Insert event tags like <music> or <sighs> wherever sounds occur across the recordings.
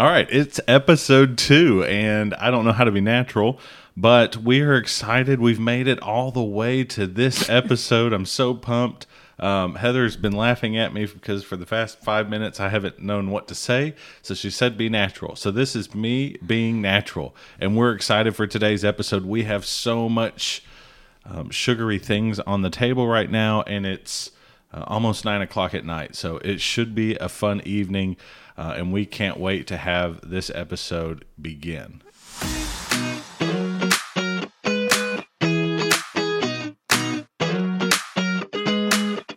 All right, it's episode two, and I don't know how to be natural, but we are excited. We've made it all the way to this <laughs> episode. I'm so pumped. Um, Heather's been laughing at me because for the past five minutes I haven't known what to say. So she said, be natural. So this is me being natural. And we're excited for today's episode. We have so much um, sugary things on the table right now, and it's uh, almost nine o'clock at night. So it should be a fun evening, uh, and we can't wait to have this episode begin.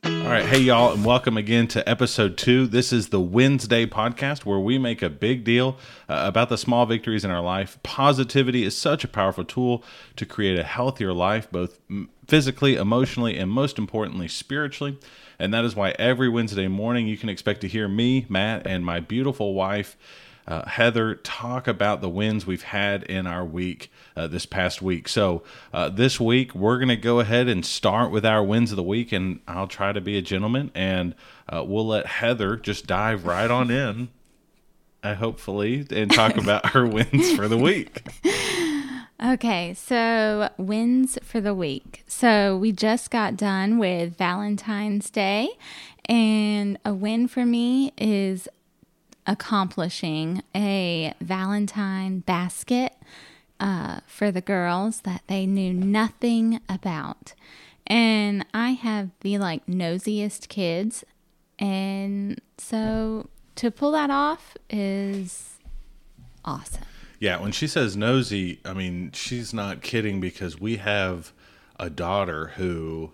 All right, hey y'all, and welcome again to episode two. This is the Wednesday podcast where we make a big deal uh, about the small victories in our life. Positivity is such a powerful tool to create a healthier life, both physically, emotionally, and most importantly, spiritually. And that is why every Wednesday morning you can expect to hear me, Matt, and my beautiful wife uh, Heather talk about the wins we've had in our week uh, this past week. So, uh, this week we're going to go ahead and start with our wins of the week, and I'll try to be a gentleman, and uh, we'll let Heather just dive right on in, uh, hopefully, and talk about her <laughs> wins for the week. <laughs> Okay, so wins for the week. So we just got done with Valentine's Day, and a win for me is accomplishing a Valentine basket uh, for the girls that they knew nothing about. And I have the like nosiest kids. And so to pull that off is awesome. Yeah, when she says nosy, I mean, she's not kidding because we have a daughter who,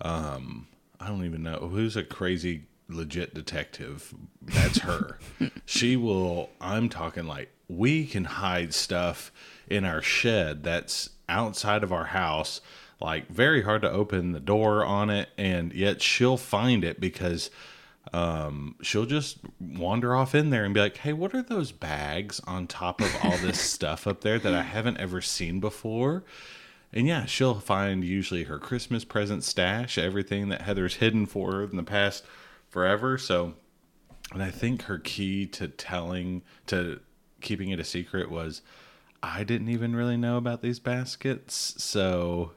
um, I don't even know, who's a crazy legit detective. That's her. <laughs> she will, I'm talking like, we can hide stuff in our shed that's outside of our house, like very hard to open the door on it, and yet she'll find it because um, she'll just wander off in there and be like, "Hey, what are those bags on top of all this <laughs> stuff up there that I haven't ever seen before?" And yeah, she'll find usually her Christmas present stash, everything that Heather's hidden for her in the past forever. So, and I think her key to telling to keeping it a secret was I didn't even really know about these baskets, so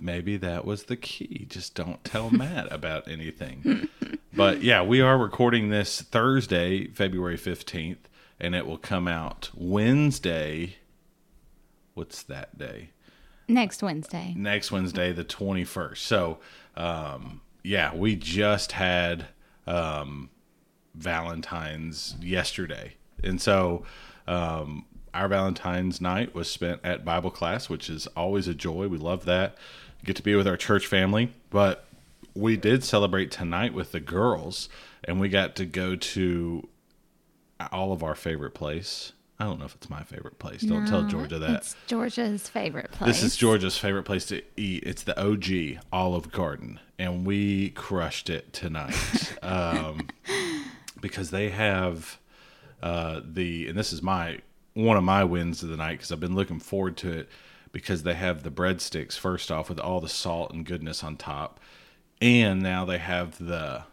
maybe that was the key. Just don't tell Matt <laughs> about anything. but yeah, we are recording this Thursday, February 15th, and it will come out Wednesday. What's that day? Next Wednesday. Next Wednesday, the 21st. So, um, yeah, we just had um, Valentine's yesterday, and so um, our Valentine's night was spent at Bible class, which is always a joy. We love that. Get to be with our church family, but we did celebrate tonight with the girls, and we got to go to all of our favorite place I don't know if it's my favorite place. Don't no, tell Georgia that. It's Georgia's favorite place. This is Georgia's favorite place to eat. It's the OG Olive Garden, and we crushed it tonight <laughs> um, because they have uh, the and this is my one of my wins of the night because I've been looking forward to it because they have the breadsticks first off with all the salt and goodness on top, and now they have the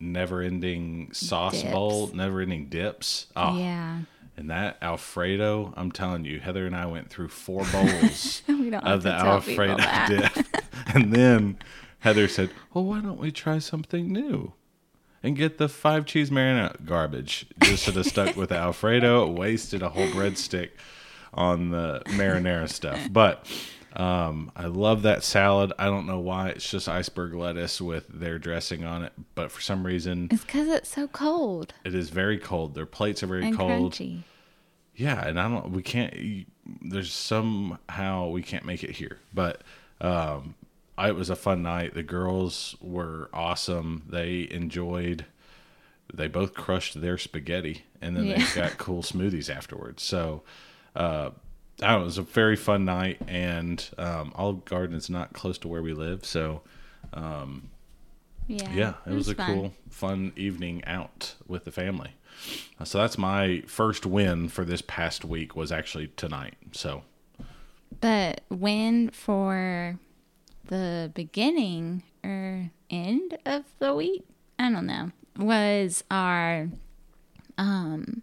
never-ending sauce dips. bowl, never-ending dips. Oh, yeah and that Alfredo, I'm telling you, Heather and I went through four bowls <laughs> of the Alfredo dip. <laughs> and then Heather said, Well, why don't we try something new? And get the five cheese marinara garbage. Just should have stuck with Alfredo. Wasted a whole breadstick on the marinara stuff. But um, I love that salad. I don't know why. It's just iceberg lettuce with their dressing on it, but for some reason, it's because it's so cold. It is very cold. Their plates are very and cold. Crunchy. Yeah, and I don't. We can't. There's somehow we can't make it here, but um, I, it was a fun night. The girls were awesome. They enjoyed. They both crushed their spaghetti, and then yeah. they got cool smoothies afterwards. So. Uh, I don't know, it was a very fun night, and um, Olive Garden is not close to where we live, so um, yeah, yeah, it, it was, was, a fun. cool, fun evening out with the family. Uh, so that's my first win for this past week was actually tonight. So, but win for the beginning or end of the week, I don't know, was our um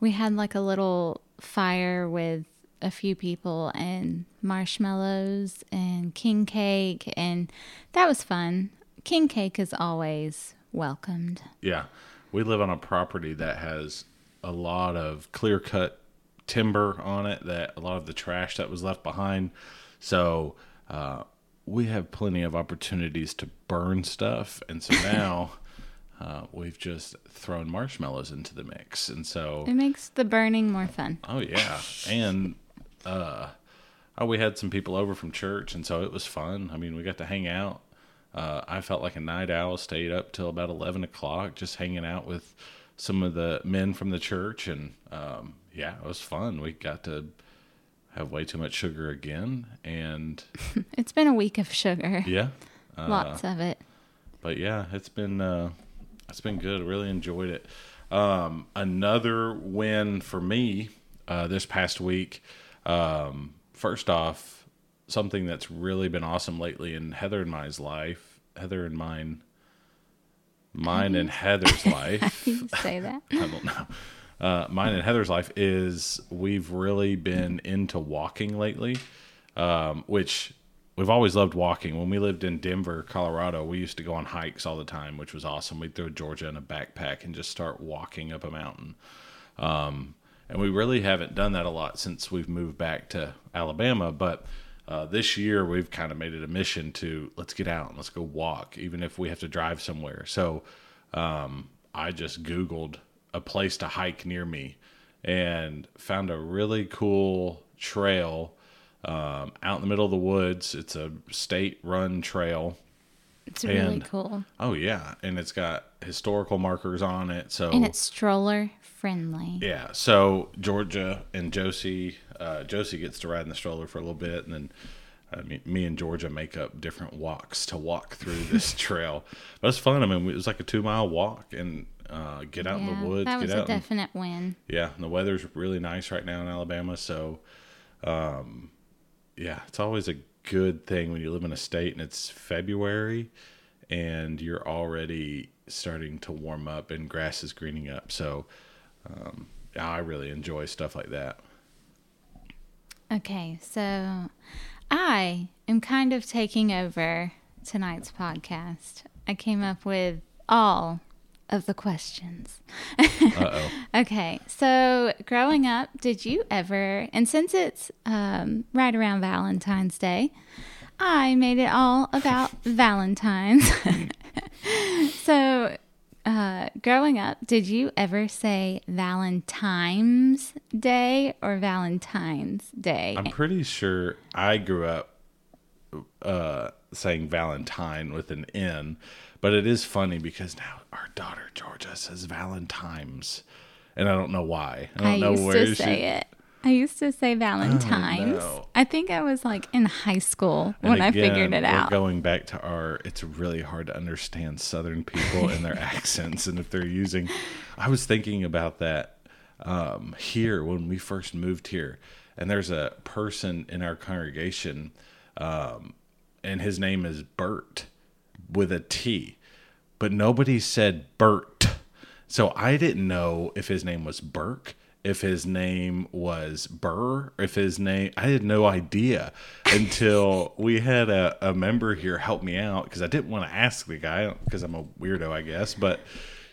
we had like a little fire with a few people and marshmallows and king cake and that was fun. King cake is always welcomed. Yeah. We live on a property that has a lot of clear cut timber on it that a lot of the trash that was left behind. So uh, we have plenty of opportunities to burn stuff. And so <laughs> now uh, we've just thrown marshmallows into the mix. And so, It makes the burning more fun. oh, yeah. And uh, oh, we had some people over from church. And so it was fun. I mean, we got to hang out. Uh, I felt like a night owl, stayed up till about 11 o'clock just hanging out with some of the men from the church. And um, yeah, it was fun. We got to have way too much sugar again. And <laughs> It's been a week of sugar. yeah. Uh, Lots of it. but yeah, it's been uh, it's been good. Really enjoyed it. Um, another win for me uh, this past week. Um, first off, something that's really been awesome lately in Heather and mine's life. Heather and mine, mine and Heather's <laughs> life. <laughs> You say that. <laughs> I don't know. Uh, mine and Heather's life is we've really been into walking lately, um, which we've always loved walking. When we lived in Denver, Colorado, we used to go on hikes all the time, which was awesome. We'd throw Georgia in a backpack and just start walking up a mountain. Um, and we really haven't done that a lot since we've moved back to Alabama. But uh, this year, we've kind of made it a mission to let's get out and let's go walk, even if we have to drive somewhere. So um, I just Googled a place to hike near me and found a really cool trail um, out in the middle of the woods. It's a state run trail. It's really And- cool. Oh, yeah. And it's got historical markers on it. So And it's stroller friendly. yeah. So Georgia and Josie, uh, Josie gets to ride in the stroller for a little bit, and then I mean, me and Georgia make up different walks to walk through this <laughs> trail. But it's fun. I mean, it was like a two mile walk and uh, get out in the woods, that was get a out. and- definite win. yeah, and the weather's really nice right now in Alabama, so um, yeah, it's always a good thing when you live in a state and it's February and you're already starting to warm up and grass is greening up. So um, I really enjoy stuff like that. Okay, so I am kind of taking over tonight's podcast. I came up with all of the questions. Uh oh. <laughs> Okay, so growing up, did you ever, and since it's um, right around Valentine's Day, I made it all about <laughs> Valentine's. <laughs> so, uh, growing up, did you ever say Valentine's Day or Valentine's Day? I'm pretty sure I grew up uh, saying Valentine with an N, but it is funny because now our daughter Georgia says Valentine's, and I don't know why. I don't I know used where to she. say it. I used to say Valentine's. no. I think I was like in high school And when I figured it out. Going back to our, it's really hard to understand Southern people and their <laughs> accents, and if they're using. I was thinking about that um, here when we first moved here, and there's a person in our congregation, um, and his name is Bert with a T, but nobody said Bert, so I didn't know if his name was Burke. If his name was Burr, if his name, I had no idea until <laughs> we had a, a member here help me out because I didn't want to ask the guy because I'm a weirdo, I guess. But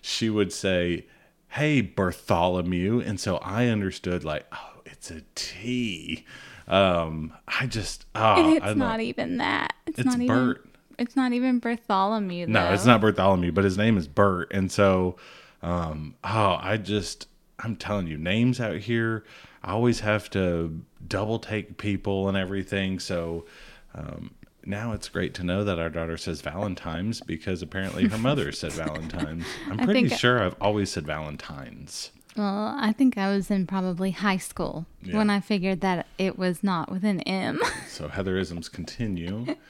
she would say, Hey, Bartholomew. And so I understood, like, oh, it's a T. Um, I just, oh, it's I don't- even that. It's, It's not even. It's not even Bartholomew. No, it's not Bartholomew, but his name is Bert. And so, um, oh, I just, I'm telling you, names out here, I always have to double take people and everything. So, um, now it's great to know that our daughter says Valentine's because apparently her mother <laughs> said Valentine's. I'm pretty sure I've always said Valentine's. Well, I think I was in probably high school Yeah. when I figured that it was not with an M. So Heatherisms continue. <laughs>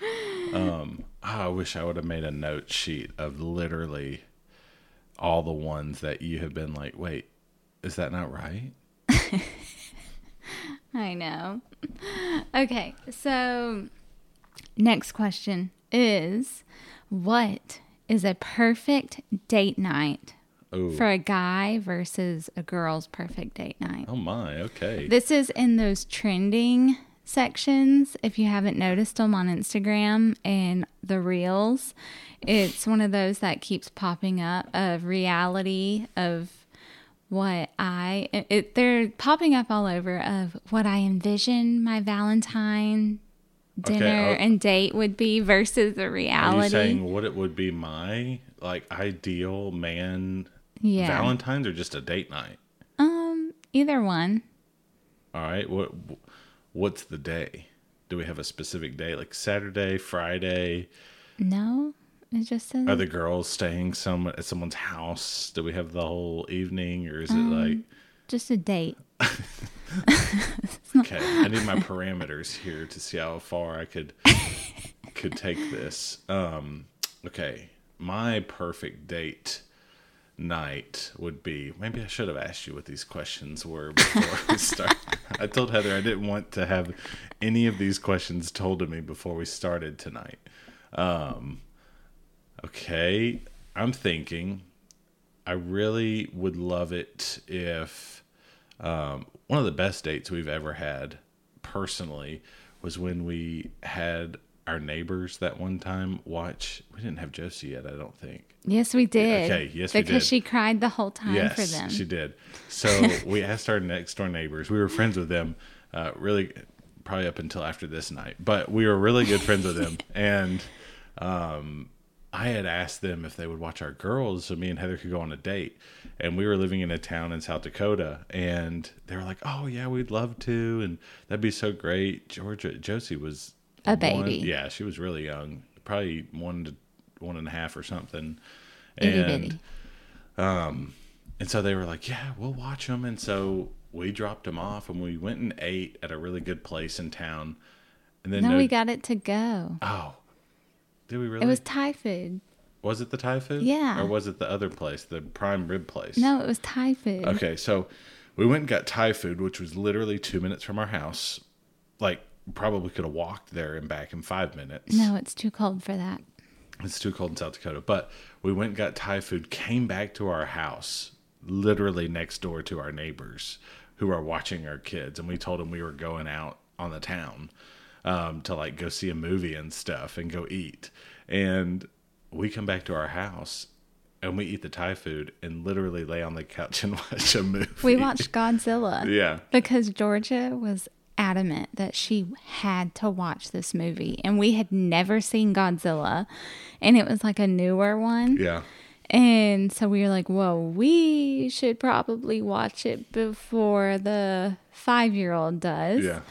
Um, I wish I would have made a note sheet of literally all the ones that you have been like, wait, is that not right? <laughs> I know. Okay, so next question is what is a perfect date night Oh, for a guy versus a girl's perfect date night. oh my. Okay. This is in those trending sections. If you haven't noticed them on Instagram and the reels, it's one of those that keeps popping up of reality of what I it, they're popping up all over of what I envision my Valentine dinner oh. and date would be versus the reality. Are you saying what it would be my like ideal man yeah. Valentine's or just a date night? um either one. All right. What what's the day? Do we have a specific day like Saturday, Friday? No. It just says Are the girls staying some at someone's house? Do we have the whole evening or is it like just a date. <laughs> okay, I need my parameters here to see how far I could could take this. Um okay, my perfect date night would be maybe I should have asked you what these questions were before we <laughs> start. I told Heather I didn't want to have any of these questions told to me before we started tonight. Um okay, I'm thinking I really would love it if um, one of the best dates we've ever had personally was when we had our neighbors that one time watch. We didn't have josie yet i don't think. Yes, we did. okay, yes, we did. because she cried the whole time yes for them. Yes, she did. So <laughs> we asked our next door neighbors. We were friends with them uh, really probably up until after this night. But we were really good friends with them. <laughs> And um, i had asked them if they would watch our girls so me and heather could go on a date. And we were living in a town in south dakota and they were like oh yeah we'd love to and that'd be so great. Georgia josie was A one- baby. yeah she was really young probably one to one and a half or something and bitty. and so they were like, "Yeah, we'll watch them." And so we dropped them off, and we went and ate at a really good place in town. And then No, no, we got it to go. oh, did we really? It was Thai food. Was it the Thai food? Yeah. Or was it the other place, the prime rib place? No, it was Thai food. Okay, so we went and got Thai food, which was literally two minutes from our house. Like probably could have walked there and back in five minutes. No, it's too cold for that. It's too cold in South Dakota. But we went and got Thai food, came back to our house, literally next door to our neighbors who are watching our kids. And we told them we were going out on the town um, to like go see a movie and stuff and go eat. And we come back to our house and we eat the Thai food and literally lay on the couch and <laughs> watch a movie. We watched Godzilla Yeah. because Georgia was adamant that she had to watch this movie. And we had never seen Godzilla. And it was like a newer one. Yeah. And so we were like, whoa, we should probably watch it before the five year old does. Yeah.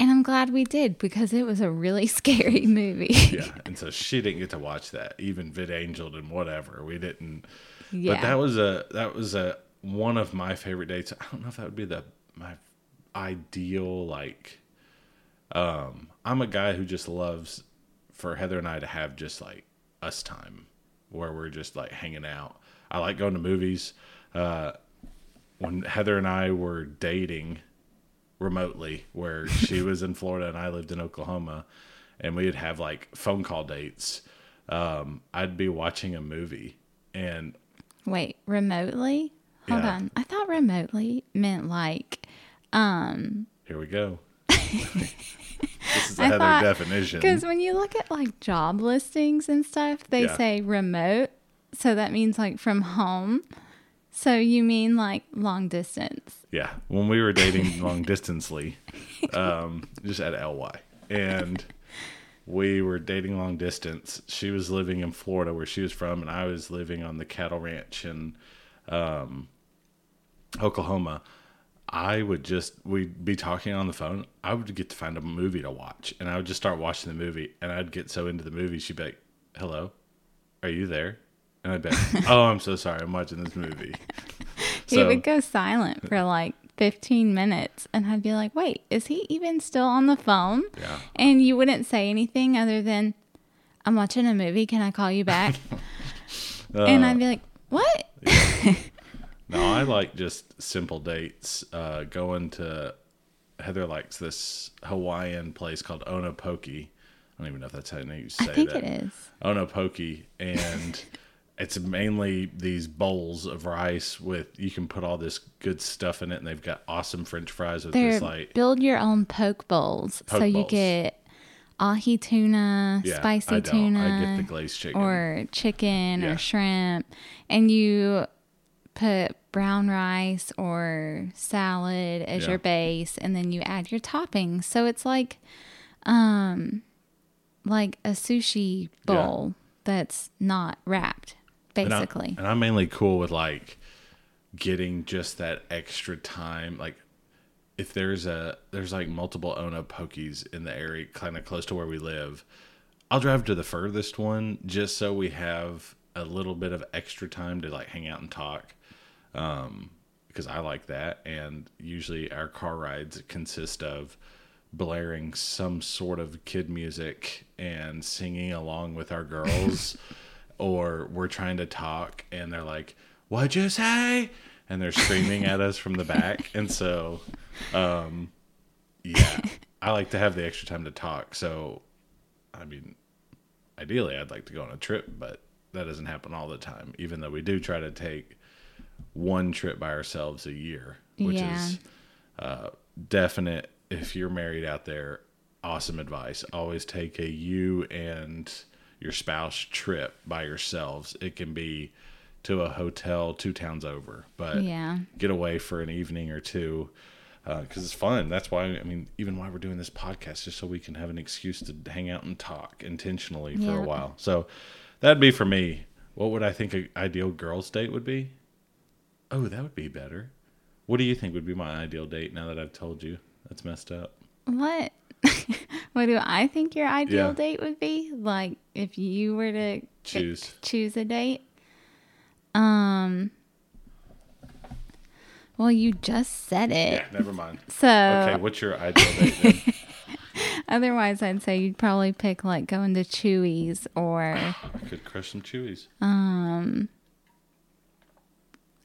And I'm glad we did because it was a really <laughs> scary movie. Yeah. And so she didn't get to watch that, even VidAngeled and whatever. We didn't yeah. But that was a that was a one of my favorite dates. I don't know if that would be the my ideal like um I'm a guy who just loves for Heather and I to have just like us time where we're just like hanging out. I like going to movies. Uh when Heather and I were dating remotely where she was in Florida and I lived in Oklahoma and we'd have like phone call dates. Um I'd be watching a movie and Wait, remotely? Hold Yeah. on. I thought remotely meant like, um, Here we go. <laughs> this is a I Heather thought- definition. because when you look at like job listings and stuff, they Yeah. say remote. So that means like from home. So you mean like long distance. Yeah, when we were dating <laughs> long distancely, um, just at ly, and we were dating long distance. She was living in Florida, where she was from, and I was living on the cattle ranch in um, Oklahoma. I would just we'd be talking on the phone. I would get to find a movie to watch, and I would just start watching the movie, and I'd get so into the movie. She'd be like, "Hello, are you there?" And I'd be, like, <laughs> "Oh, I'm so sorry. I'm watching this movie." <laughs> he So- would go silent for <laughs> like 15 minutes. And I'd be like, wait, is he even still on the phone? Yeah. And you wouldn't say anything other than, I'm watching a movie. Can I call you back? and Uh, I'd be like, what? No, I like just simple dates. Uh, going to Heather likes this Hawaiian place called Onopoki. I don't even know if that's how you say I think that. it is. Onopoki, and <laughs> it's mainly these bowls of rice with you can put all this good stuff in it, and they've got awesome French fries with They're this like build your own poke bowls. so Poke you get ahi tuna, yeah, spicy I tuna, I get the glazed chicken. or chicken Yeah. or shrimp, and you put brown rice or salad as Yeah. your base, and then you add your toppings. So it's like, um, like a sushi bowl that's not wrapped, And I- basically. and I'm mainly cool with like getting just that extra time. Like if there's a there's like multiple Ono Pokies in the area, kind of close to where we live, I'll drive to the furthest one just so we have a little bit of extra time to like hang out and talk. Um, because I like that, and usually our car rides consist of blaring some sort of kid music and singing along with our girls <laughs> or we're trying to talk and they're like what'd you say? And they're screaming at us from the back. And so um yeah i like to have the extra time to talk. So i mean ideally i'd like to go on a trip but that doesn't happen all the time even though we do try to take one trip by ourselves a year which Yeah. is uh, definite. If you're married out there awesome advice. Always take a you and your spouse trip by yourselves. It can be to a hotel two towns over but Yeah. get away for an evening or two because it's fun. That's why i mean even why we're doing this podcast just so we can have an excuse to hang out and talk intentionally for Yeah. a while. So that'd be for me. What would i think an ideal girls date would be oh that would be better what do you think would be my ideal date now that i've told you that's messed up What? <laughs> what do I think your ideal Yeah. date would be? Like if you were to get- Choose. choose a date? Um Well, you just said it. yeah never mind So okay what's your ideal date then? <laughs> otherwise I'd say you'd probably pick like going to Chuy's or i could crush some chewies um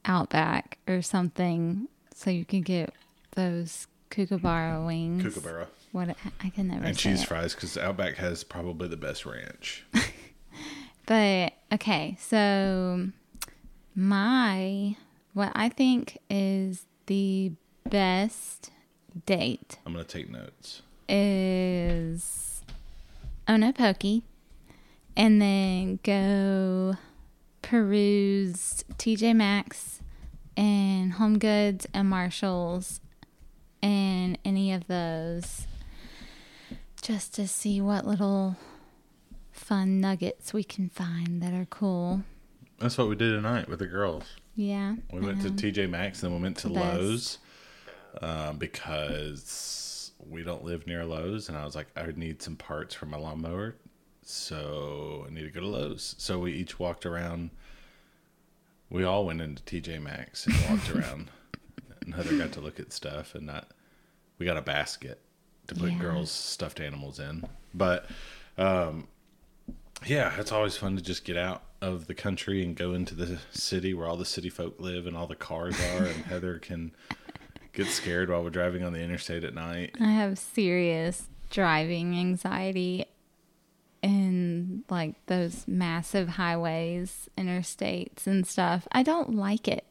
Outback or something so you can get those kookaburra wings. kookaburra What I can never and cheese it. fries because outback has probably the best ranch <laughs> But okay, so my what I think is the best date i'm gonna take notes is Onopoki and then go peruse TJ Maxx and Home Goods and Marshalls and any of those just to see what little fun nuggets we can find that are cool. That's what we did tonight with the girls. Yeah. We went to um, TJ Maxx, and then we went to. Lowe's um, because we don't live near Lowe's, and I was like, I would need some parts for my lawnmower, so I need to go to Lowe's. So we each walked around. We all went into TJ Maxx and walked around. <laughs> And Heather got to look at stuff, and not. We got a basket to put Yeah. girls' stuffed animals in, but um, yeah, it's always fun to just get out of the country and go into the city where all the city folk live and all the cars are, and <laughs> Heather can get scared while we're driving on the interstate at night. I have serious driving anxiety like those massive highways, interstates and stuff. I don't like it.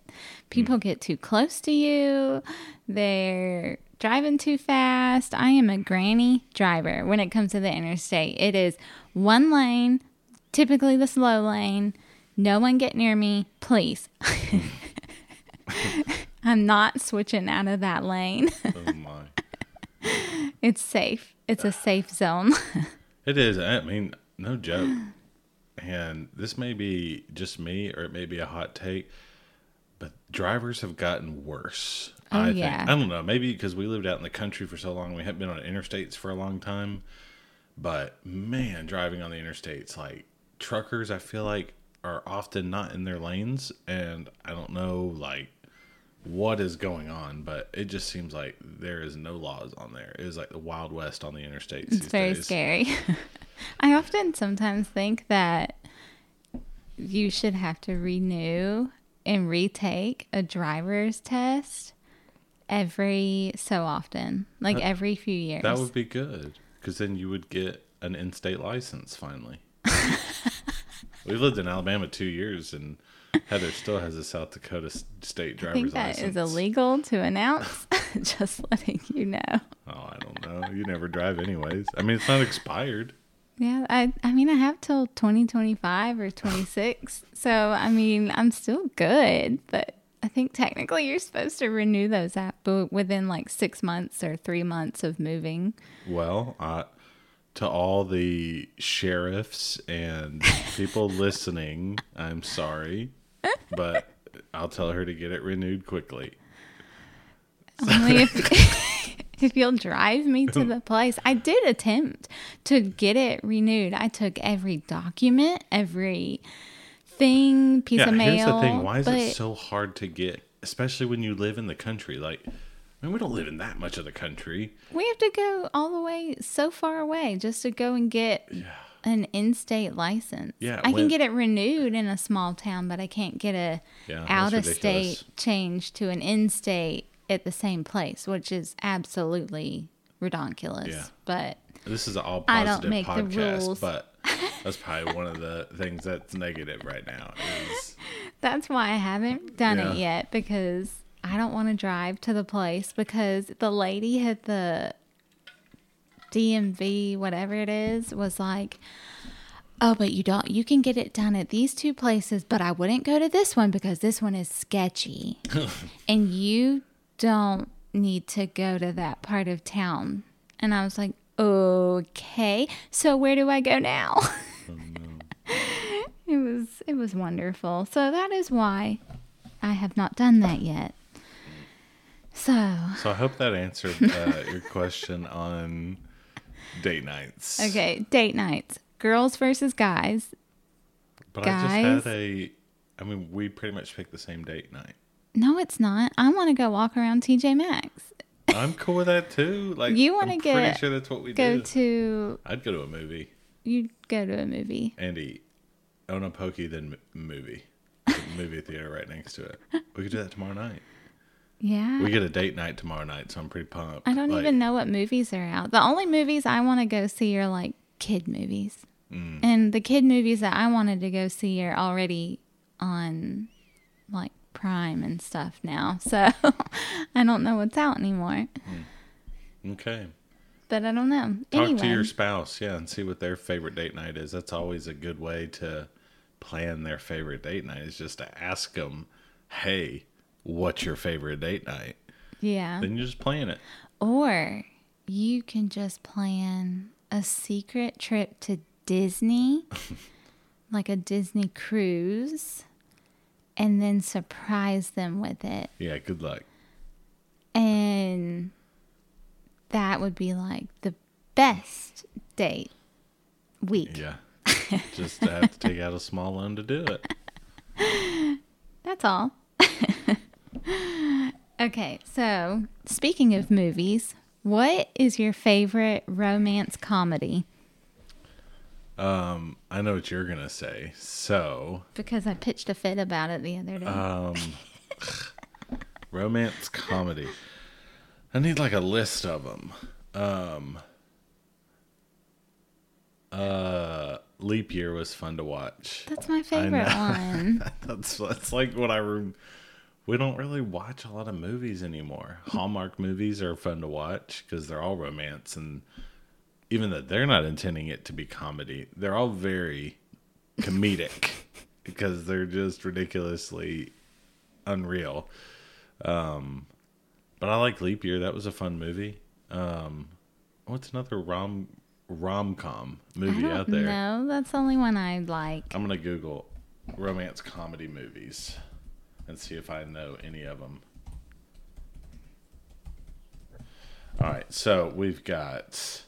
People hmm. get too close to you. They're driving too fast. I am a granny driver when it comes to the interstate. It is one lane, typically the slow lane. No one get near me, please. <laughs> I'm not switching out of that lane. Oh my! <laughs> It's safe. It's a safe zone. <laughs> It is. I mean, no joke. And this may be just me, or it may be a hot take, but drivers have gotten worse. Oh, I yeah. think. I don't know. Maybe because we lived out in the country for so long, we haven't been on interstates for a long time. But man, driving on the interstates, like truckers, I feel like are often not in their lanes, and I don't know like what is going on, but it just seems like there is no laws on there. It is like the Wild West on the interstates. It's very days. scary. <laughs> I often sometimes think that you should have to renew and retake a driver's test every so often, like That- every few years. That would be good because then you would get an in-state license finally. <laughs> We've lived in Alabama two years, and Heather still has a South Dakota state I driver's think that license. is illegal to announce. <laughs> Just letting you know. Oh, I don't know. You never drive, anyways. I mean, it's not expired. Yeah, I I mean I have till 2025 or 26. <sighs> so, I mean, I'm still good, but I think technically you're supposed to renew those app within like 6 months or 3 months of moving. Well, uh, to all the sheriffs and people <laughs> listening, I'm sorry, but I'll tell her to get it renewed quickly. Only if <laughs> <laughs> <laughs> if you'll drive me to the place. I did attempt to get it renewed. I took every document, every thing, piece yeah, of mail. here's the thing: why is it so hard to get, especially when you live in the country? Like, I mean, we don't live in that much of the country. we have to go all the way so far away just to go and get an in-state license. Yeah, I when- can get it renewed in a small town, but I can't get a Yeah, out-of-state change to an in-state at the same place, which is absolutely ridiculous. Yeah. But This is all I don't positive make the rules. but <laughs> that's probably one of the things that's negative right now. Is <laughs> That's why I haven't done Yeah. it yet because I don't want to drive to the place because the lady at the DMV, whatever it is, was like, Oh, but you don't, you can get it done at these two places, but I wouldn't go to this one because this one is sketchy. <laughs> and you don't need to go to that part of town. And I was like, Okay, so where do I go now? <laughs> It was it was wonderful. So that is why I have not done that yet. So so I hope that answered uh, <laughs> your question on date nights. okay, date nights, girls versus guys. but I just had a. I mean, we pretty much picked the same date night. No, it's not. I want to go walk around TJ Maxx. I'm cool with that too. Like You wanna I'm get- Pretty sure that's what we Go do. to I'd go to a movie You'd go to a movie. and eat. Onopoki, then movie. <laughs> Movie theater right next to it. We could do that tomorrow night. Yeah. We get a date night tomorrow night, so I'm pretty pumped. I don't Like, even know what movies are out. The only movies I want to go see are like kid movies. Mm. And the kid movies that I wanted to go see are already on like Prime and stuff now. <laughs> So I don't know what's out anymore. Hmm. Okay. But I don't know. Talk anyway, to your spouse, yeah, and see what their favorite date night is. That's always a good way to plan their favorite date night. Is just to ask them, "Hey, what's your favorite date night?" yeah. Then you just plan it. Or you can just plan a secret trip to Disney, <laughs> like a Disney cruise, and then surprise them with it. Yeah. Good luck. And that would be like the best date week. Yeah. <laughs> just have to take out a small loan to do it. That's all. <laughs> okay, so speaking of movies, what is your favorite romance comedy? Um, I know what you're gonna say. So, Because I pitched a fit about it the other day. um, <laughs> romance comedy. I need like a list of them. Um, uh, Leap Year was fun to watch. That's my favorite <laughs> one. That's that's like what I. Re- we don't really watch a lot of movies anymore. <laughs> Hallmark movies are fun to watch because they're all romance, and even though they're not intending it to be comedy, they're all very comedic <laughs> because they're just ridiculously unreal. Um, but I like Leap Year. That was a fun movie. Um, what's another rom rom com movie out there? No, That's the only one I like. I'm gonna Google romance comedy movies and see if I know any of them. All right, so we've got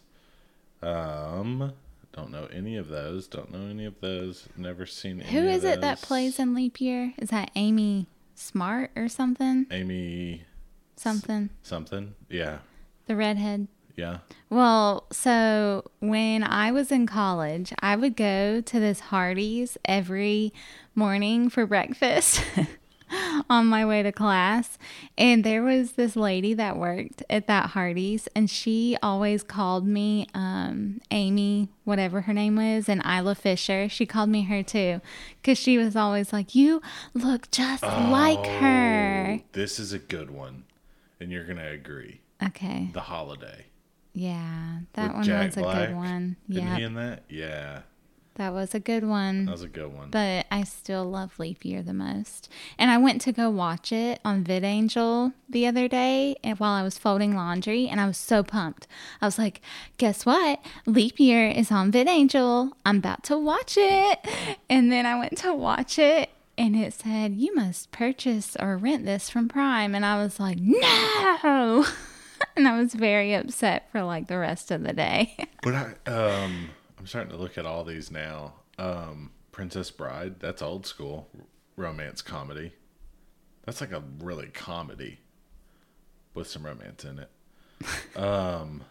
um don't know any of those, don't know any of those, never seen any Who is it that plays in Leap Year? Is that Amy Smart or something? Amy Something. something? Yeah. The redhead. Yeah. Well, so when I was in college, I would go to this Hardee's every morning for breakfast <laughs> <laughs> on my way to class. And there was this lady that worked at that Hardee's, and she always called me um, Amy, whatever her name was, and Isla Fisher. She called me her too, because she was always like, You look just like her. Oh, This is a good one, and you're gonna agree. Okay. The holiday. Yeah, that with one Jack was a Black. good one. Yeah, in that? Yeah, that was a good one. that was a good one. but I still love Leap Year the most. And I went to go watch it on VidAngel the other day and while I was folding laundry, and I was so pumped. I was like, guess what? Leap Year is on VidAngel. I'm about to watch it. <laughs> And then I went to watch it. And it said, you must purchase or rent this from Prime. And I was like, no. <laughs> and I was very upset for like the rest of the day. <laughs> But I, um, starting to look at all these now. Um, Princess Bride. That's old school romance comedy. That's like a really comedy with some romance in it. <laughs> Um,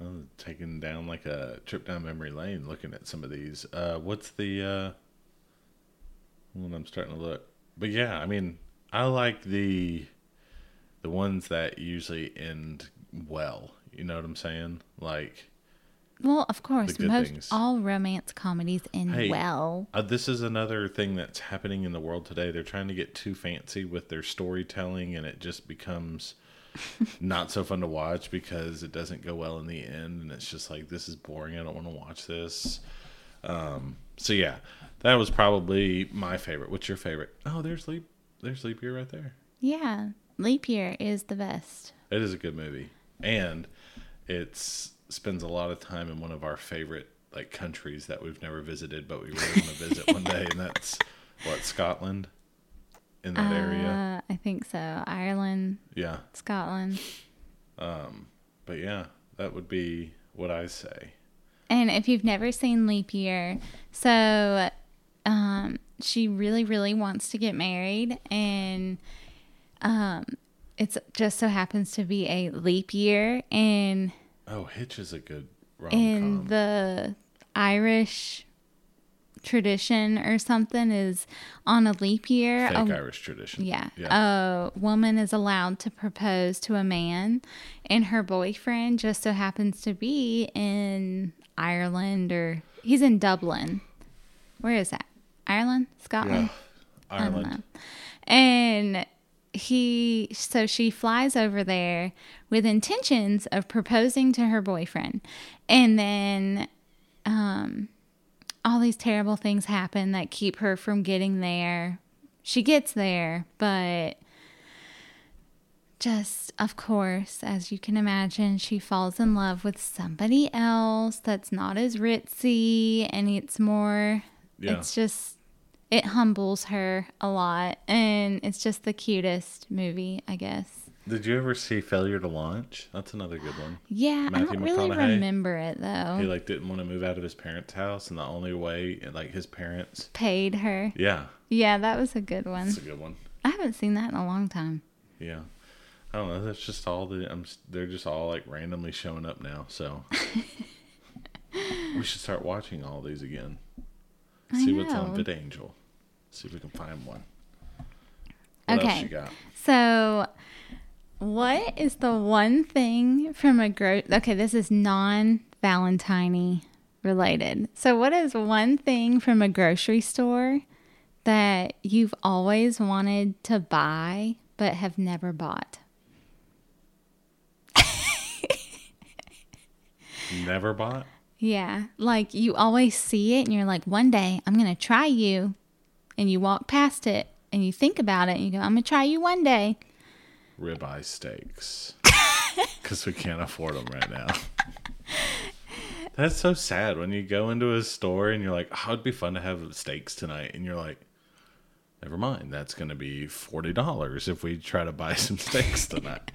I'm taking down like a trip down memory lane, looking at some of these. Uh, what's the uh, one I'm starting to look? But yeah, I mean, I like the the ones that usually end well. You know what I'm saying? Like, Well, of course, good most things. all romance comedies end Hey. well. uh, this is another thing that's happening in the world today. They're trying to get too fancy with their storytelling, and it just becomes <laughs> not so fun to watch because it doesn't go well in the end, and it's just like this is boring. I don't want to watch this. Um, so yeah, that was probably my favorite. What's your favorite? Oh, there's leap. There's leap year right there. Yeah, Leap Year is the best. It is a good movie, and it's spends a lot of time in one of our favorite like countries that we've never visited, but we really want to visit one day, and that's <laughs> what Scotland in that area. Uh, I think so. Ireland, Yeah, Scotland. Um, but yeah, that would be what I say. And if you've never seen Leap Year, so um, she really, really wants to get married, and um, it's just so happens to be a leap year, and Oh, Hitch is a good rom in the Irish tradition or something is on a leap year. Fake a- Irish tradition. Yeah. yeah. A woman is allowed to propose to a man, and her boyfriend just so happens to be in Ireland or he's in Dublin. Where is that? Ireland? yeah. Scotland? Don't Ireland. And he, so she flies over there with intentions of proposing to her boyfriend. And then, um, all these terrible things happen that keep her from getting there. She gets there, but just, of course, as you can imagine, she falls in love with somebody else that's not as ritzy and it's more, Yeah. it's just, it humbles her a lot. And it's just the cutest movie, I guess. Did you ever see Failure to Launch? That's another good one. Yeah, I don't really remember it though. He like didn't want to move out of his parents' house, and the only way, like his parents, Paid her. yeah, Yeah, that was a good one. that's a good one. I haven't seen that in a long time. Yeah. I don't know. That's just all the. I'm. They're just all like randomly showing up now. So <laughs> we should start watching all these again. See what's on. VidAngel. See if we can find one. What else Okay. you got? So, what is the one thing from a gro? Okay, this is non Valentine related. So, what is one thing from a grocery store that you've always wanted to buy but have never bought? <laughs> Never bought. Yeah, like you always see it and you're like, one day I'm going to try you. And you walk past it and you think about it and you go, I'm going to try you one day. Ribeye steaks. <laughs> Because we can't afford them right now. That's so sad when you go into a store and you're like, oh, it'd be fun to have steaks tonight. And you're like, never mind. That's going to be $40 if we try to buy <laughs> some steaks tonight.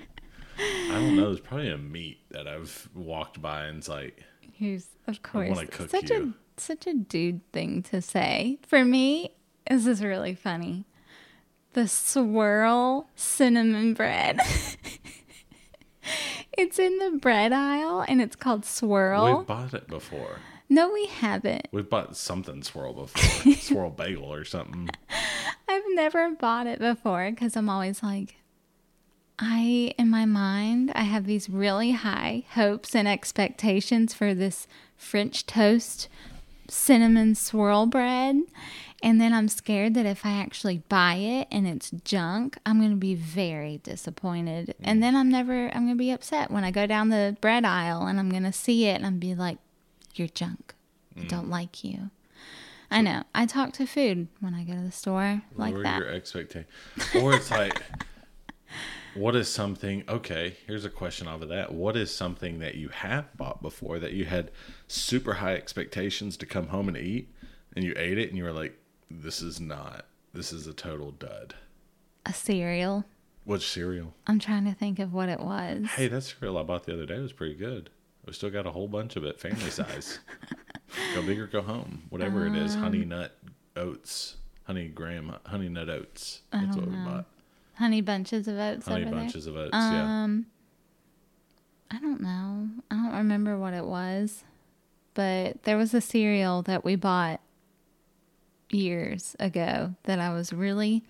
I don't know. There's probably a meat that I've walked by and it's like, Who's of course such you. a such a dude thing to say. For me, this is really funny. The swirl cinnamon bread. <laughs> it's in the bread aisle and it's called swirl. we've bought it before. no, we haven't. We've bought something swirl before. <laughs> swirl bagel or something. <laughs> I've never bought it before because I'm always like, I, in my mind, I have these really high hopes and expectations for this French toast cinnamon swirl bread. And then I'm scared that if I actually buy it and it's junk, I'm going to be very disappointed. And then I'm never, I'm going to be upset when I go down the bread aisle and I'm going to see it and I'm be like, you're junk. I mm. don't like you. I know. I talk to food when I go to the store like that. your expectations? Or it's like, what is something? Okay, here's a question off of that. What is something that you have bought before that you had super high expectations to come home and eat, and you ate it, and you were like, "This is not. This is a total dud." A cereal. Which cereal? I'm trying to think of what it was. Hey, that cereal I bought the other day was pretty good. We still got a whole bunch of it, family size. <laughs> go big or go home, whatever it is. Honey Um, nut oats, honey graham, honey nut oats. That's what we bought. Honey bunches of oats Honey bunches of oats. there. yeah. Um, I don't know. I don't remember what it was, but there was a cereal that we bought years ago that I was really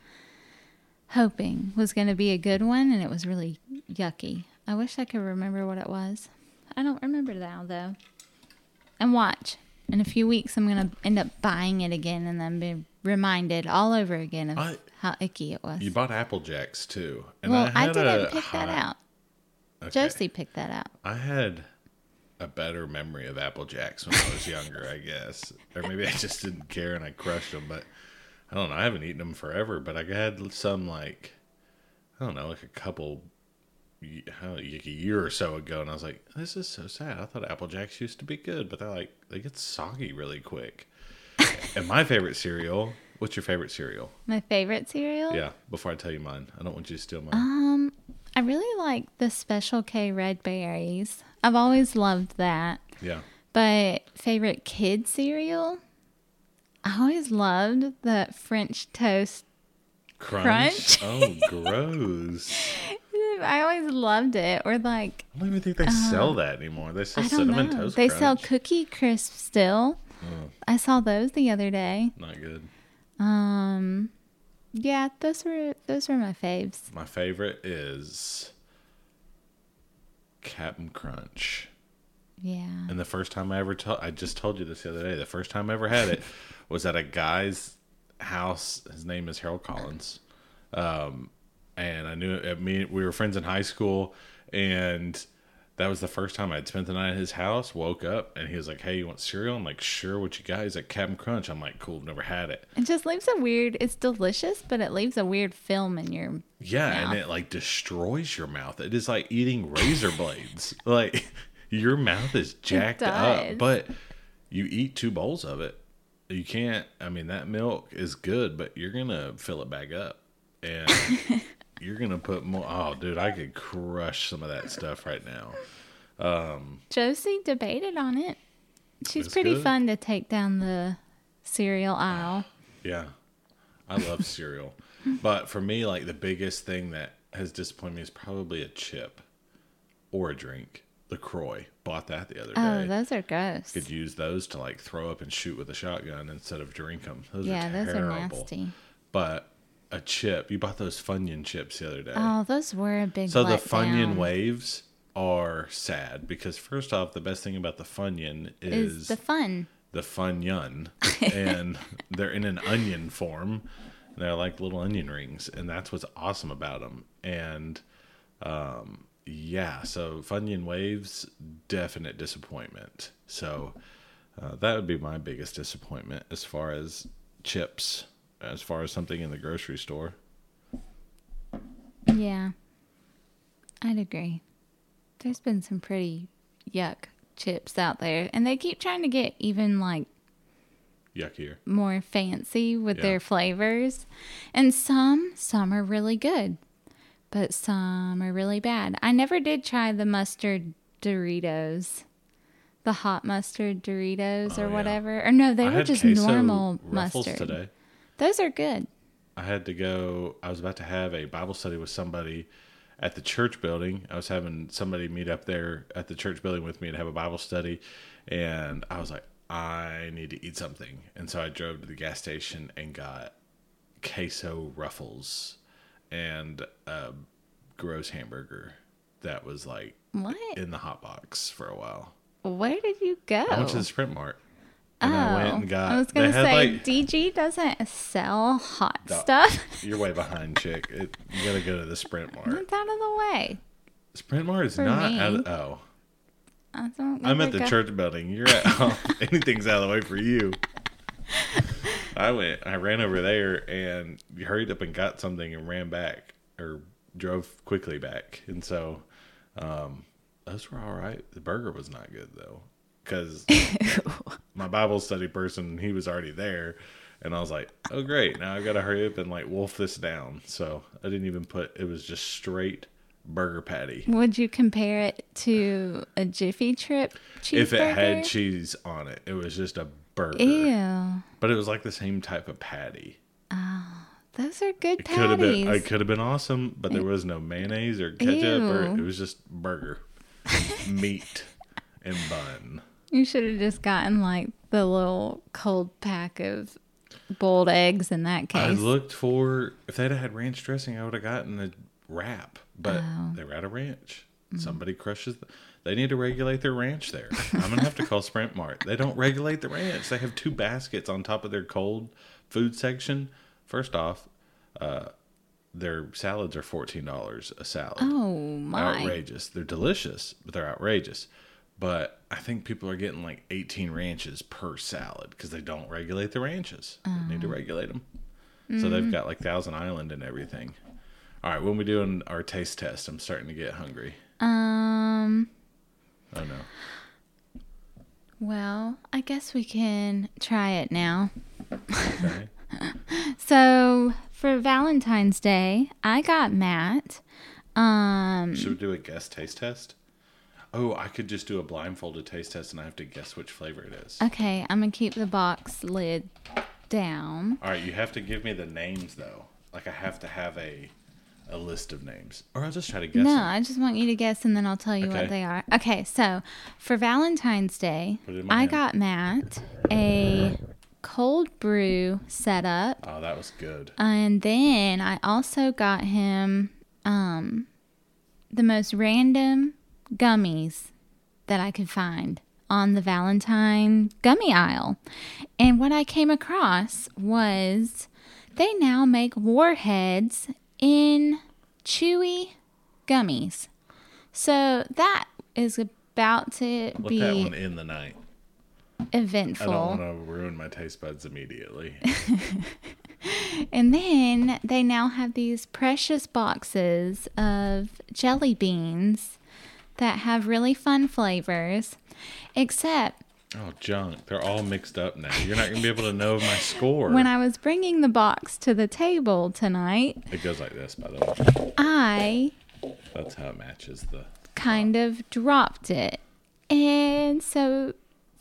hoping was going to be a good one, and it was really yucky. I wish I could remember what it was. I don't remember now though. And watch. In a few weeks, I'm going to end up buying it again and then be reminded all over again of I- how icky it was. You bought Apple Jacks too. And well, I, had didn't a pick that high- out. Okay. Josie picked that out. I had a better memory of Apple Jacks when I was younger, I guess. Or maybe I just didn't care and I crushed them. But I don't know. I haven't eaten them forever. But I had some like, I don't know, like a couple, how, like a year or so ago. And I was like, this is so sad. I thought Apple Jacks used to be good. But they're like, they get soggy really quick. and my favorite cereal, what's your favorite cereal? My favorite cereal? Yeah, before I tell you mine. I don't want you to steal mine. Um, I really like the Special K red berries. I've always loved that. yeah. But favorite kid cereal? I always loved the French toast. Crunch? Crunch? Oh, gross. <laughs> I always loved it. Or like I don't even think they sell that anymore. They sell cinnamon know. toast They crunch. sell Cookie Crisp still. Oh, I saw those the other day. not good. Um, yeah, those were those were my faves. My favorite is Captain Crunch. Yeah. And the first time I ever told, I just told you this the other day. The first time I ever had it <laughs> was at a guy's house. His name is Harold Collins. Um, and I knew I mean we were friends in high school, and that was the first time I'd spent the night at his house. Woke up and he was like, "Hey, you want cereal?" I'm like, "Sure." What you got? He's like, "Captain Crunch." I'm like, "Cool." Never had it. It just leaves a weird. It's delicious, but it leaves a weird film in your. Yeah, mouth. and it like destroys your mouth. It is like eating razor blades. <laughs> Like your mouth is jacked up, but you eat two bowls of it. You can't. I mean, that milk is good, but you're gonna fill it back up, and <laughs> you're gonna put more. Oh, dude, I could crush some of that stuff right now. Um, Josie debated on it. She's pretty good. fun to take down the cereal aisle. Yeah, I love cereal, <laughs> but for me, like the biggest thing that has disappointed me is probably a chip or a drink. Lacroix bought that the other oh, day. Oh, those are gross. could use those to like throw up and shoot with a shotgun instead of drink them. Those Yeah, are those are nasty. But a chip, you bought those Funyun chips the other day. Oh, those were a big. so the. Funyun waves are sad because first off, the best thing about the Funyun is, is the fun. the Funyun, <laughs> and they're in an onion form. They're like little onion rings, and that's what's awesome about them. And um, yeah, so Funyun waves, definite disappointment. So uh, that would be my biggest disappointment as far as chips, as far as something in the grocery store. Yeah, I'd agree. There's been some pretty yuck chips out there, and they keep trying to get even like Yuckier. more fancy with Yeah. their flavors. And some some are really good, but some are really bad. I never did try the mustard Doritos. The hot mustard Doritos Oh, or yeah. whatever. Or no, they I were just normal mustard. today. Those are good. I had to go. I was about to have a Bible study with somebody at the church building. I was having somebody meet up there at the church building with me to have a Bible study, and I was like, I need to eat something, and so I drove to the gas station and got queso ruffles and a gross hamburger that was like What? in the hot box for a while. Where did you go? I went to the Sprint Mart. And oh, I went and got. I was gonna say like DG doesn't sell hot No. stuff. <laughs> you're way behind, chick. It, you gotta go to the Sprint Mart. It's out of the way. Sprint Mart is For not me. out of, oh. I don't I'm at the go- church building. You're at oh, <laughs> anything's out of the way for you. <laughs> I went. I ran over there and hurried up and got something and ran back or drove quickly back. And so, um, those were all right. The burger was not good though, because <laughs> my Bible study person he was already there, and I was like, oh great, now I got to hurry up and like wolf this down. So I didn't even put. It was just straight burger patty. Would you compare it to a Jiffy Trip cheeseburger? If it had cheese on it, it was just a burger. Ew, But it was like the same type of patty. Ah, those are good It could have been patties. it could have been awesome, but there was no mayonnaise or ketchup or it was just burger. <laughs> Meat and bun. You should have just gotten like the little cold pack of boiled eggs in that case. I looked for if they'd had ranch dressing, I would have gotten a wrap. But Oh. they were out of ranch. Mm. Somebody crushes the, they need to regulate their ranch there. I'm gonna have to call Sprint Mart. They don't regulate the ranch. They have two baskets on top of their cold food section. First off, uh, their salads are fourteen dollars a salad. oh my! outrageous. They're delicious, but they're outrageous. But I think people are getting like 18 ranches per salad because they don't regulate the ranches. They need Oh. to regulate them. So Mm. they've got like Thousand Island and everything. All right, when we doing our taste test, I'm starting to get hungry. Um. Oh no. Well, I guess we can try it now. Okay. <laughs> So for Valentine's Day, I got Matt. Um. Should we do a guest taste test? Oh, I could just do a blindfolded taste test and I have to guess which flavor it is. Okay, I'm gonna keep the box lid down. All right, you have to give me the names though. Like I have to have a a list of names, or I'll just try to guess. No, them. I just want you to guess and then I'll tell you Okay. what they are. Okay, so for Valentine's Day, Put it in my I hand. got Matt a cold brew setup. Oh, that was good. And then I also got him um, the most random gummies that I could find on the Valentine gummy aisle. And what I came across was they now make warheads in chewy gummies. So that is about to Let be that one in the night. Eventful. I don't want to ruin my taste buds immediately. <laughs> And then they now have these precious boxes of jelly beans that have really fun flavors. Except oh, junk. They're all mixed up now. You're not going to be able to know my score. when I was bringing the box to the table tonight, it goes like this, by the way. I That's how it matches the. kind of dropped it. And so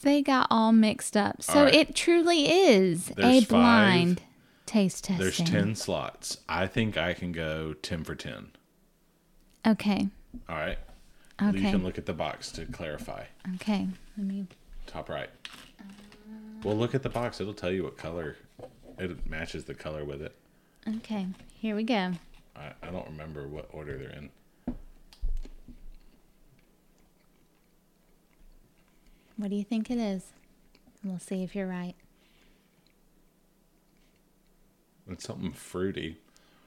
they got all mixed up. So right. it truly is There's a five. blind taste testing. There's 10 slots. I think I can go 10 for 10. Okay. All right. You can look at the box to clarify. Okay. Let me Top right. Well, look at the box. It'll tell you what color. It matches the color with it. Okay. Here we go. I, I don't remember what order they're in. What do you think it is? We'll see if you're right. It's something fruity.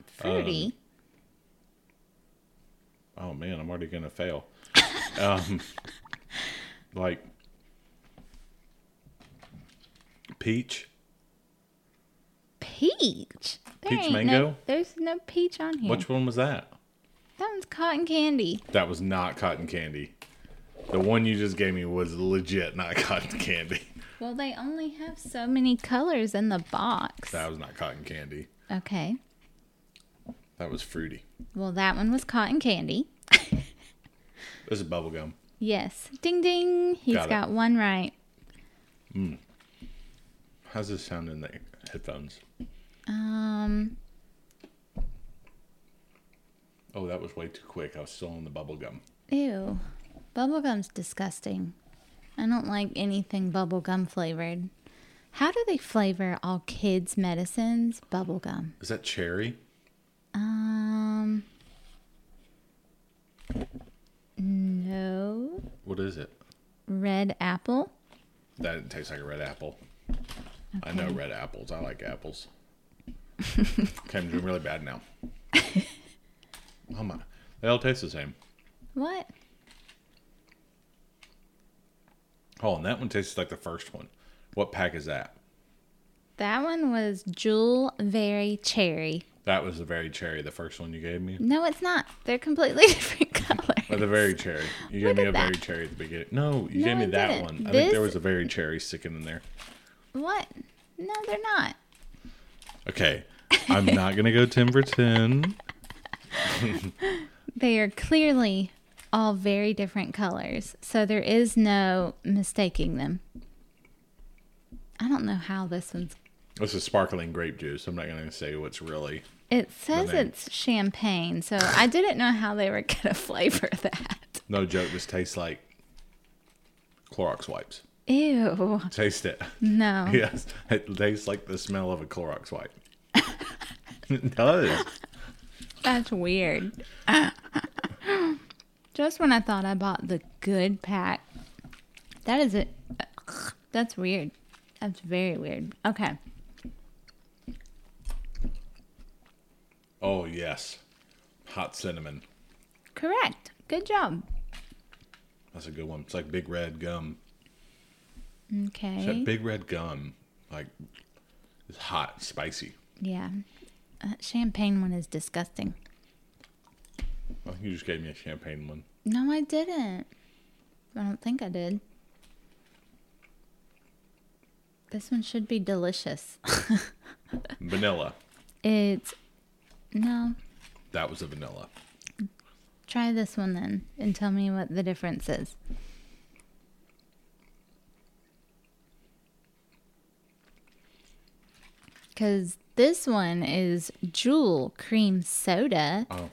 Fruity. Um, oh man, I'm already gonna fail. Um, like peach. peach. There Peach mango? No, there's no peach on here. Which one was that? That one's cotton candy. That was not cotton candy. The one you just gave me was legit not <laughs> cotton candy. Well, they only have so many colors in the box. That was not cotton candy. Okay. That was fruity. Well, that one was cotton candy. <laughs> This is bubble gum. Yes. Ding ding. He's Got got one right. How's this sound in the headphones? Um. Oh, that was way too quick. I was still on the bubble gum. Ew. Bubblegum's disgusting. I don't like anything bubblegum flavored. How do they flavor all kids' medicines? Bubblegum. Is that cherry? Um. No. What is it? Red apple. That tastes like a red apple. I know red apples. I like apples. <laughs> okay, I'm doing really bad now. oh my. They all taste the same. What? Oh, and that one tastes like the first one. What pack is that? That one was Jewel Very Cherry. That was the very cherry, the first one you gave me. No, it's not. They're completely <laughs> different colors. Or the very cherry. You gave Look me a that. very cherry at the beginning. No, you No, gave me I that didn't. one. I think there was a very cherry sticking in there. What? No, they're not. Okay. I'm not going to go 10 for 10. <laughs> They are clearly all very different colors. So there is no mistaking them. I don't know how this one's. This is sparkling grape juice. I'm not going to say what's really. It says it's champagne, so I didn't know how they were going to flavor that. No joke. This tastes like Clorox wipes. Ew. Taste it. No. <laughs> Yes. It tastes like the smell of a Clorox wipe. <laughs> it does. That's weird. Just when I thought I bought the good pack. That is it. That's weird. That's very weird. Okay. Oh, yes. Hot cinnamon. Correct. Good job. That's a good one. It's like big red gum. It's Okay. that big red gum. Like, it's hot, spicy. Yeah. That champagne one is disgusting. You just gave me a champagne one. No, I didn't. I don't think I did. This one should be delicious. <laughs> Vanilla. It's. No. That was a vanilla. Try this one then and tell me what the difference is. Because this one is Jewel cream soda. Oh,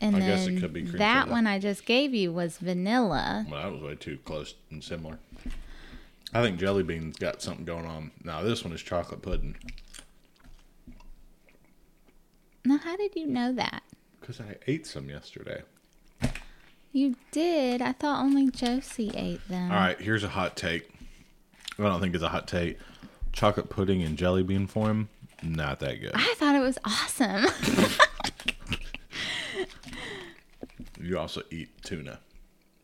And I guess it could be cream that soda. one I just gave you was vanilla. well, that was way too close and similar. I think Jelly Bean's got something going on. Now, this one is chocolate pudding. Now, how did you know that? Because I ate some yesterday. You did. I thought only Josie ate them. All right, here's a hot take. I don't think it's a hot take. Chocolate pudding in jelly bean form, not that good. I thought it was awesome. <laughs> You also eat tuna.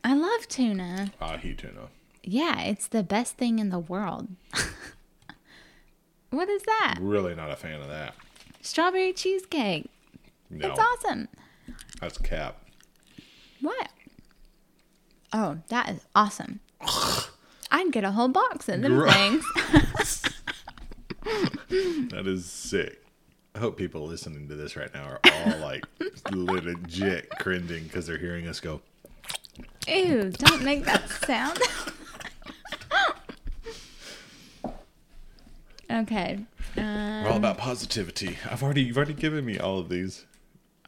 I love tuna. I eat tuna. Yeah, it's the best thing in the world. <laughs> what is that? Really not a fan of that. Strawberry cheesecake. No, It's awesome. that's cap. What? Oh, that is awesome. I'd get a whole box of them Gro- things. <laughs> <laughs> That is sick. I hope people listening to this right now are all like legit cringing because they're hearing us go. Ew, don't make that sound. <laughs> okay. Um, We're all about positivity. I've already you've already given me all of these.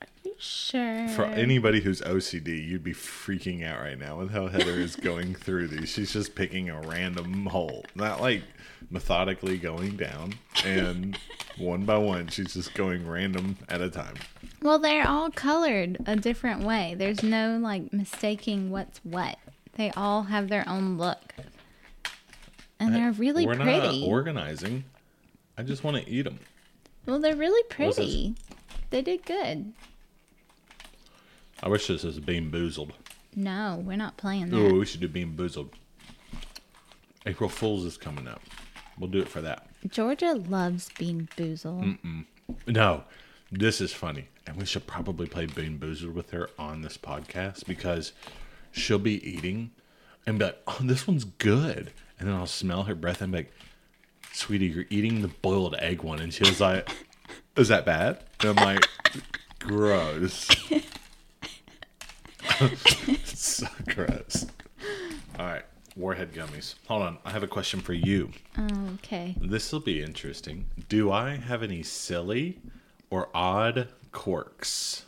Are you sure. For anybody who's OCD, you'd be freaking out right now with how Heather is going through these. She's just picking a random hole, not like methodically going down, and one by one, she's just going random at a time. Well, they're all colored a different way. There's no like mistaking what's what. They all have their own look. And they're really We're pretty. not organizing. I just want to eat them. well, they're really pretty. They did good. I wish this was Bean Boozled. No, we're not playing that. Oh, we should do Bean Boozled. April Fool's is coming up. We'll do it for that. Georgia loves Bean Boozled. No, this is funny. And we should probably play Bean Boozled with her on this podcast because she'll be eating and be like, oh, this one's good. And then I'll smell her breath and be like, sweetie, you're eating the boiled egg one. And she was like, is that bad? And I'm like, gross. <laughs> so gross. All right, Warhead gummies. Hold on. I have a question for you. Okay. This will be interesting. Do I have any silly or odd quirks?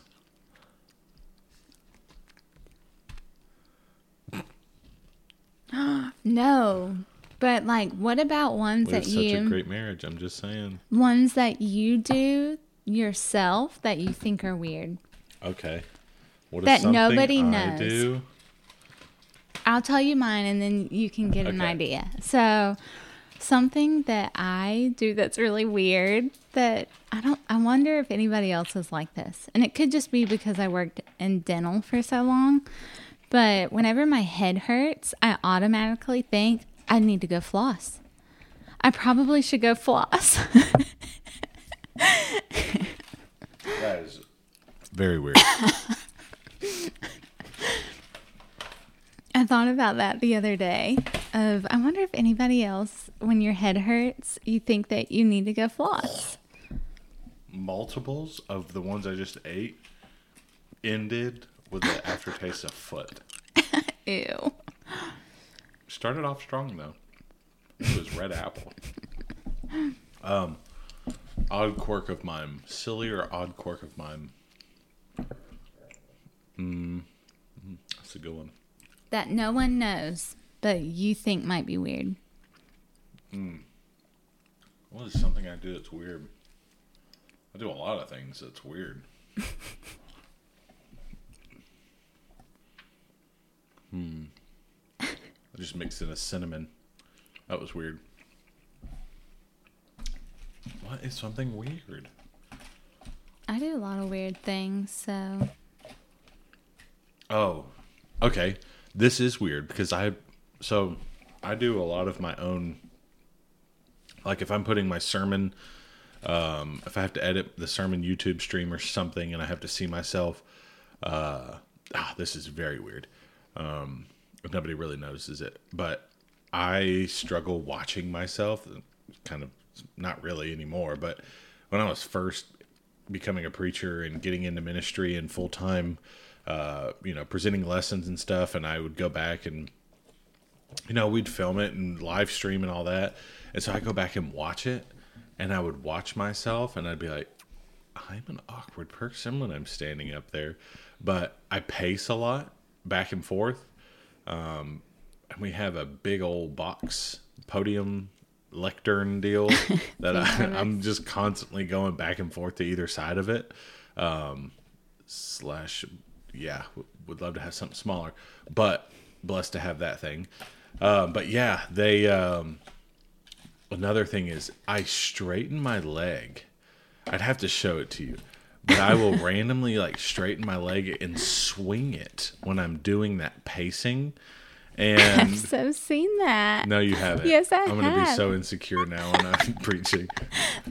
<gasps> No. But like, what about ones We that such a you great marriage. I'm just saying. ones that you do yourself that you think are weird? Okay. What is That nobody I knows. do? I'll tell you mine and then you can get an Okay. idea. So, something that I do that's really weird that I don't I wonder if anybody else is like this. And it could just be because I worked in dental for so long. But whenever my head hurts, I automatically think I need to go floss. I probably should go floss. That is very weird. <laughs> I thought about that the other day of I wonder if anybody else when your head hurts, you think that you need to go floss. Multiples of the ones I just ate ended with the aftertaste of foot. <laughs> Ew. Started off strong though. It was red apple. Um, odd quirk of mine, silly or odd quirk of mine. Hmm, that's a good one. That no one knows, but you think might be weird. Hmm. What is something I do that's weird? I do a lot of things that's weird. <laughs> hmm. Just mixed in a cinnamon. That was weird. What is something weird? I do a lot of weird things, so Oh, okay. This is weird because I, so I do a lot of my own. Like if I'm putting my sermon, um, if I have to edit the sermon YouTube stream or something, and I have to see myself, uh, ah, this is very weird. Um, nobody really notices it, but I struggle watching myself. Kind of not really anymore, but when I was first becoming a preacher and getting into ministry and full time, uh, you know, presenting lessons and stuff, and I would go back and you know, we'd film it and live stream and all that. And so I go back and watch it, and I would watch myself, and I'd be like, I'm an awkward person when I'm standing up there, but I pace a lot back and forth. Um, and we have a big old box podium lectern deal <laughs> that I, I'm just constantly going back and forth to either side of it. Um, slash, yeah, w- would love to have something smaller, but blessed to have that thing. Uh, but yeah, they. Um, another thing is, I straighten my leg. I'd have to show it to you, but I will <laughs> randomly like straighten my leg and swing it when I'm doing that pacing. And I've so seen that. no, you haven't. Yes, I I'm gonna be so insecure now when I'm <laughs> preaching.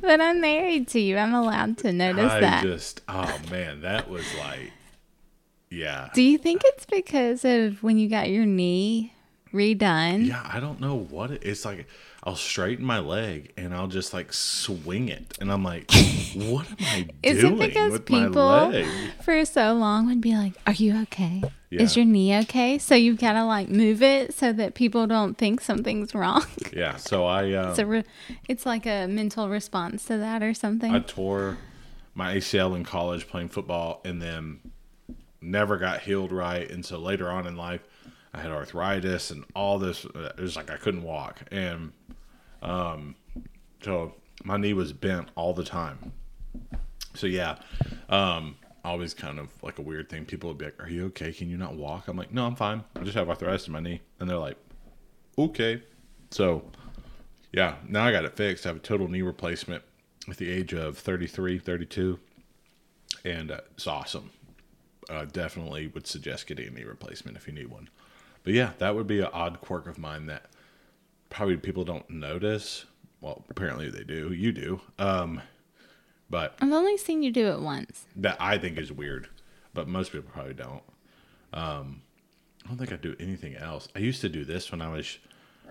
But I'm married to you. I'm allowed to notice I that. just, oh man, that was like, yeah, Do you think it's because of when you got your knee redone? yeah. I don't know what it, it's like. I'll straighten my leg and I'll just like swing it, and I'm like, <laughs> what am I Is doing it because with people my leg? for so long would be like, "Are you okay? Is your knee okay?" So you've got to like move it so that people don't think something's wrong. <laughs> Yeah, so I um, it's a re- it's like a mental response to that or something. I tore my ACL in college playing football, and then never got healed right. And so later on in life, I had arthritis and all this. uh, It was like I couldn't walk, and um, so my knee was bent all the time. So yeah, um, always kind of like a weird thing. People would be like, "Are you okay? Can you not walk?" I'm like, "No, I'm fine. I just have arthritis in my knee," and they're like, "Okay." So yeah, now I got it fixed. I have a total knee replacement at the age of 33, 32, and uh, it's awesome. Uh, definitely would suggest getting a knee replacement if you need one. But yeah, that would be an odd quirk of mine that probably people don't notice. Well, apparently they do. You do. Um, but I've only seen you do it once. that I think is weird, but most people probably don't. Um, I don't think I do anything else. I used to do this when I was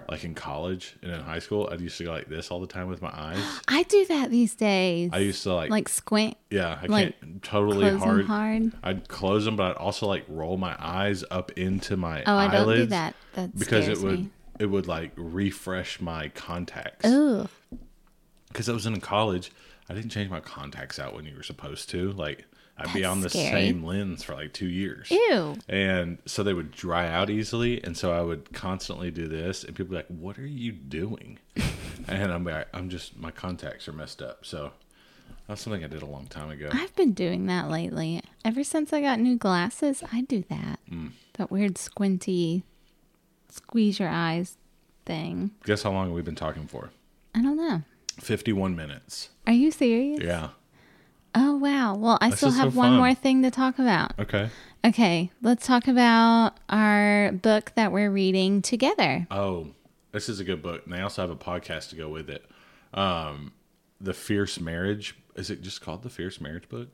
like in college and in high school. I used to go like this all the time with my eyes. <gasps> I do that these days. I used to like, like squint, yeah, I like, can't totally hard. hard. I'd close them, but I'd also like roll my eyes up into my Oh, I don't do that. That because it would me. it would like refresh my contacts. Ugh. because I was in college, I didn't change my contacts out when you were supposed to. Like I'd be on the scary. same lens for like two years. Ew. And so they would dry out easily, and so I would constantly do this, and people be like, "What are you doing?" <laughs> and I'm like, "I'm just my contacts are messed up." So that's something I did a long time ago. I've been doing that lately. Ever since I got new glasses, I do that. Mm. That weird squinty, squeeze your eyes thing. Guess how long we've been talking for? I don't know. Fifty-one minutes. Are you serious? Yeah. Oh, wow. Well, I This still is so have one more thing to talk about. Okay. Okay, let's talk about our book that we're reading together. Oh, this is a good book, and they also have a podcast to go with it. Um, the Fierce Marriage. Is it just called the Fierce Marriage book?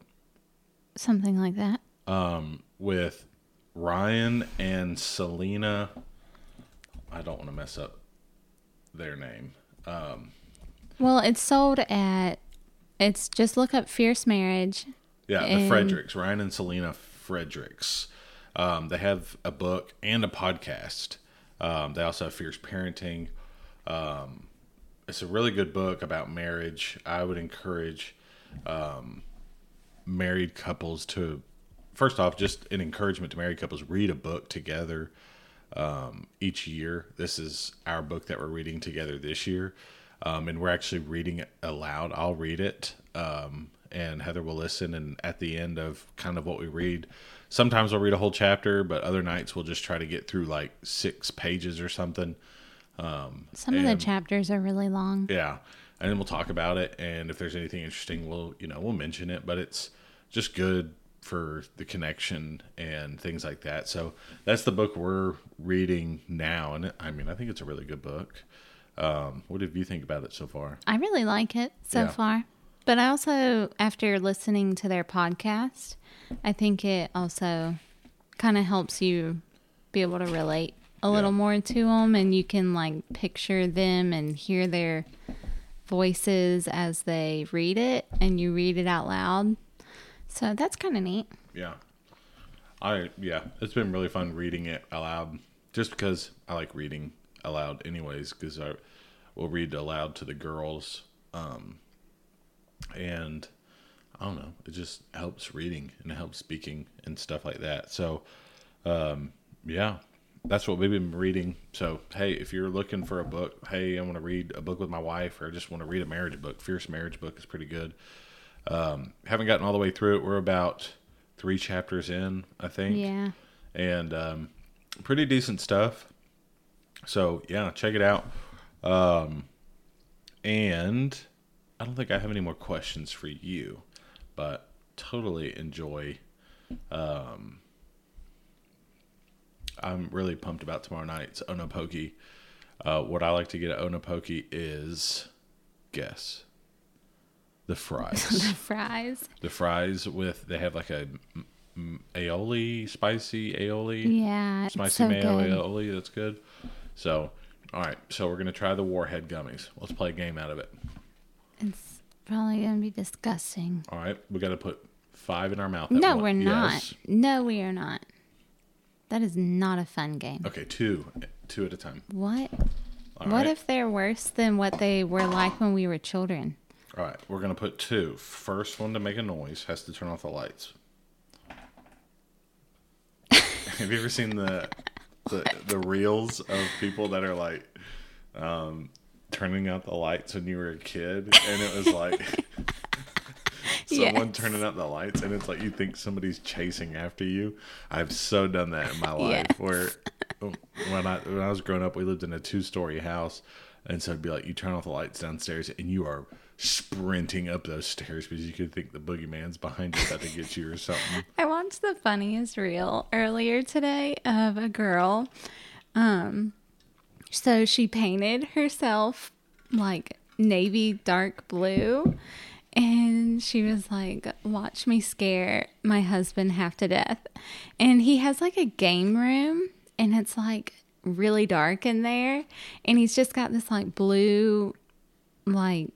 Something like that. Um, with Ryan and Selena. I don't want to mess up their name. Um, Well, it's sold at, it's just look up Fierce Marriage. Yeah, the Fredericks, Ryan and Selena Fredericks. Um, they have a book and a podcast. Um, they also have Fierce Parenting. Um, it's a really good book about marriage. I would encourage um, married couples to, first off, just an encouragement to married couples read a book together um, each year. This is our book that we're reading together this year. Um, and we're actually reading it aloud. I'll read it, um, and Heather will listen. And at the end of kind of what we read, sometimes we'll read a whole chapter, but other nights we'll just try to get through like six pages or something. Some of the chapters are really long. Yeah, and then we'll talk about it, and if there's anything interesting, we'll you know we'll mention it. But it's just good for the connection and things like that. So that's the book we're reading now, and I mean I think it's a really good book. Um, what did you think about it so far? I really like it so Yeah. far. But I also, after listening to their podcast, I think it also kind of helps you be able to relate a little Yeah. more to them and you can like picture them and hear their voices as they read it and you read it out loud. So that's kind of neat. Yeah, I yeah, it's been really fun reading it aloud, just because I like reading aloud anyways. Because I will read aloud to the girls, um, and I don't know, it just helps reading and it helps speaking and stuff like that. So, um, yeah, that's what we've been reading. So, hey, if you're looking for a book, hey, I want to read a book with my wife, or I just want to read a marriage book. Fierce Marriage book is pretty good. Um, haven't gotten all the way through it. We're about three chapters in, I think, Yeah. and um, pretty decent stuff. So yeah, check it out. Um, and I don't think I have any more questions for you, but totally enjoy. Um, I'm really pumped about tomorrow night's Onopoki. Uh, what I like to get at Onopoki is guess the fries <laughs> The fries. the fries with they have like a aioli spicy aioli Yeah. Spicy so mayo good. aioli that's good so all right so we're gonna try the warhead gummies let's play a game out of it It's probably going to be disgusting. all right we gotta put five in our mouth at No, we're not. Yes. No, we are not. That is not a fun game. okay two two at a time What? all what right if they're worse than what they were like when we were children? all right we're gonna put two first one to make a noise has to turn off the lights <laughs> have you ever seen the the, the reels of people that are like um, turning out the lights when you were a kid and it was like <laughs> someone Yes. turning out the lights and it's like you think somebody's chasing after you i've so done that in my <laughs> life Yes. where when i when i was growing up we lived in a two-story house and so it'd be like you turn off the lights downstairs and you are sprinting up those stairs because you could think the boogeyman's behind you about to get you or something <laughs> I watched the funniest reel earlier today of a girl. Um, so she painted herself like navy dark blue. And she was like, Watch me scare my husband half to death. And he has like a game room, and it's like really dark in there. And he's just got this like blue, like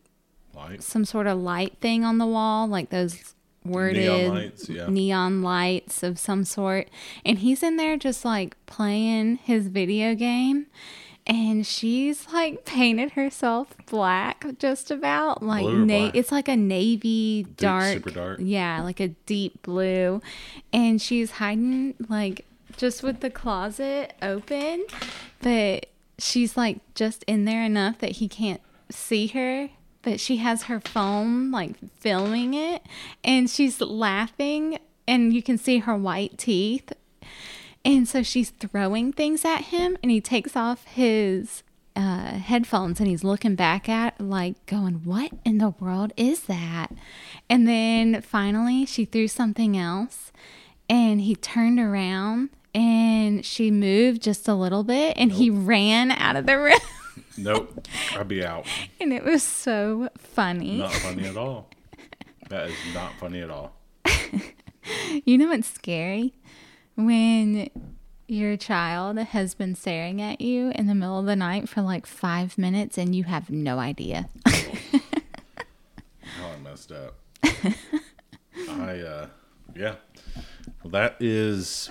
like some sort of light thing on the wall, like those worded lights, yeah. neon lights of some sort. And he's in there just like playing his video game. and she's like painted herself black just about like na- it's like a navy dark super dark? yeah like a deep blue and she's hiding like just with the closet open but she's like just in there enough that he can't see her but she has her phone like filming it and she's laughing and you can see her white teeth and so she's throwing things at him, and he takes off his uh, headphones and he's looking back at, like, going, What in the world is that? And then finally, she threw something else, and he turned around and she moved just a little bit, and he ran out of the room. <laughs> Nope. I'd be out. <laughs> and it was so funny. Not funny at all. That is not funny at all. <laughs> You know what's scary? When your child has been staring at you in the middle of the night for like five minutes and you have no idea. <laughs> Oh, I messed up. I uh yeah. Well that is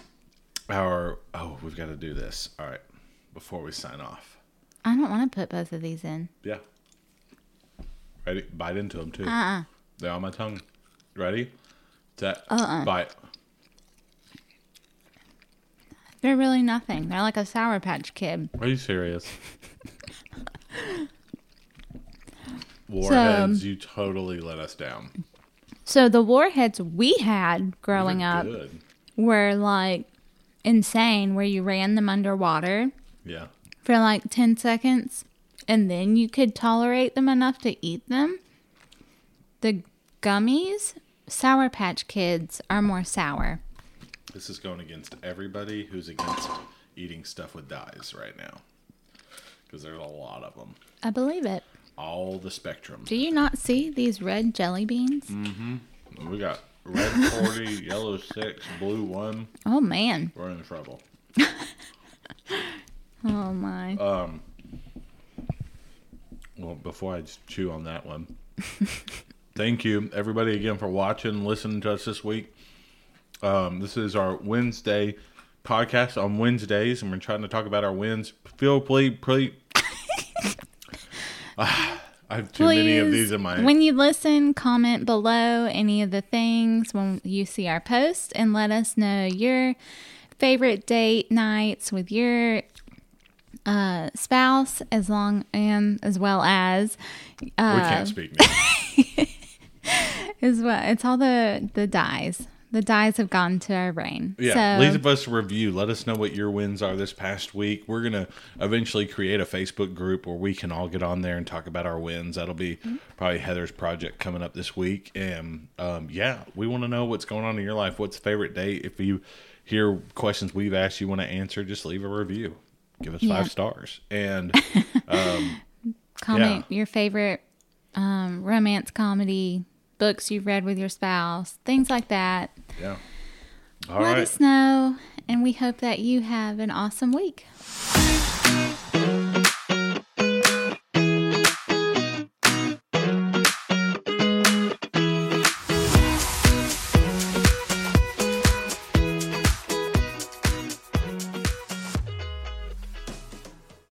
our oh, we've got to do this. All right. Before we sign off. I don't want to put both of these in. Yeah. Ready? Bite into them too. Uh-uh. They're on my tongue. Ready? Set. Uh-uh. Bite. They're really nothing. They're like a Sour Patch Kid. Are you serious? <laughs> Warheads, you totally let us down. So the warheads we had growing up Good. were like insane, where you ran them underwater Yeah. For like 10 seconds and then you could tolerate them enough to eat them. The gummies, Sour Patch Kids, are more sour. This is going against everybody who's against eating stuff with dyes right now. Because there's a lot of them. I believe it. All the spectrum. Do you not see these red jelly beans? Mm hmm. We got red 40, <laughs> yellow 6, blue 1. Oh man. We're in trouble. <laughs> Oh my. Um, well, before I just chew on that one, <laughs> thank you everybody again for watching, listening to us this week. Um, this is our Wednesday podcast on Wednesdays, and we're trying to talk about our wins. Feel please, please. <laughs> Ah, I have too many of these in my. When you listen, comment below any of the things when you see our post and let us know your favorite date nights with your uh, spouse as long and as well as we uh, can't speak now. <laughs> as well it's all the the dies the dies have gone to our brain Yeah, so leave us a review. Let us know what your wins are this past week. We're gonna eventually create a Facebook group where we can all get on there and talk about our wins. That'll be Mm-hmm. probably Heather's project coming up this week. And um, yeah, we want to know what's going on in your life. What's favorite date? If you hear questions we've asked you want to answer, just leave a review. Give us Yeah. five stars. And <laughs> comment yeah. your favorite um, romance comedy books you've read with your spouse things like that yeah, all let right. us know and we hope that you have an awesome week